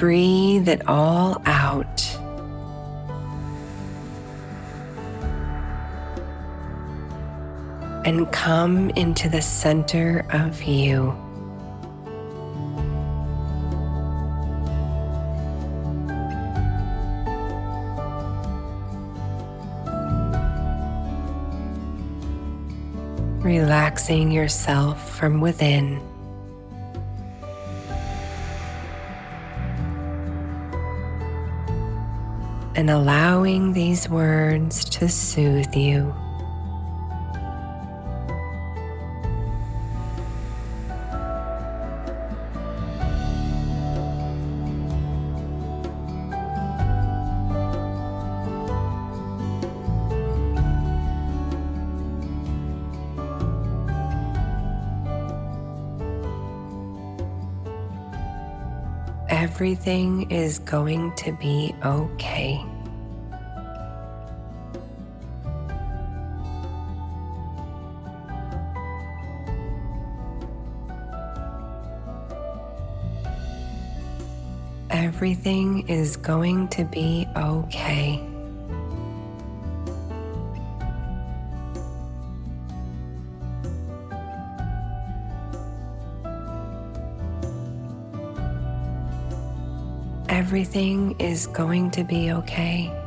Breathe it all out. And come into the center of you. Relaxing yourself from within. And allowing these words to soothe you. Everything is going to be okay. Everything is going to be okay. Everything is going to be okay.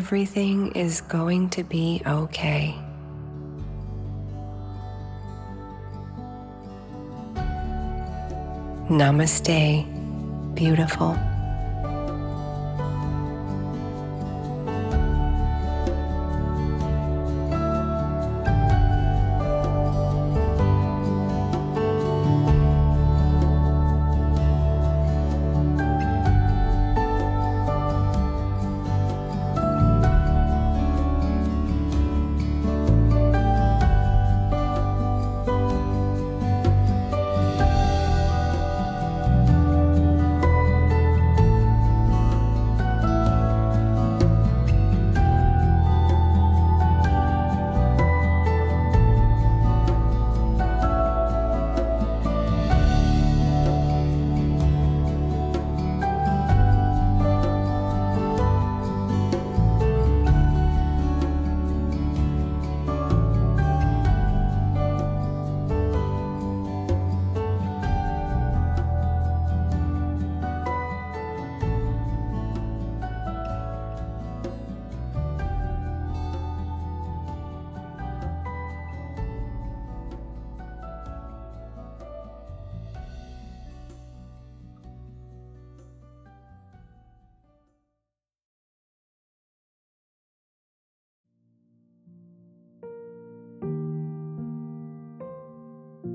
Everything is going to be okay. Namaste, beautiful.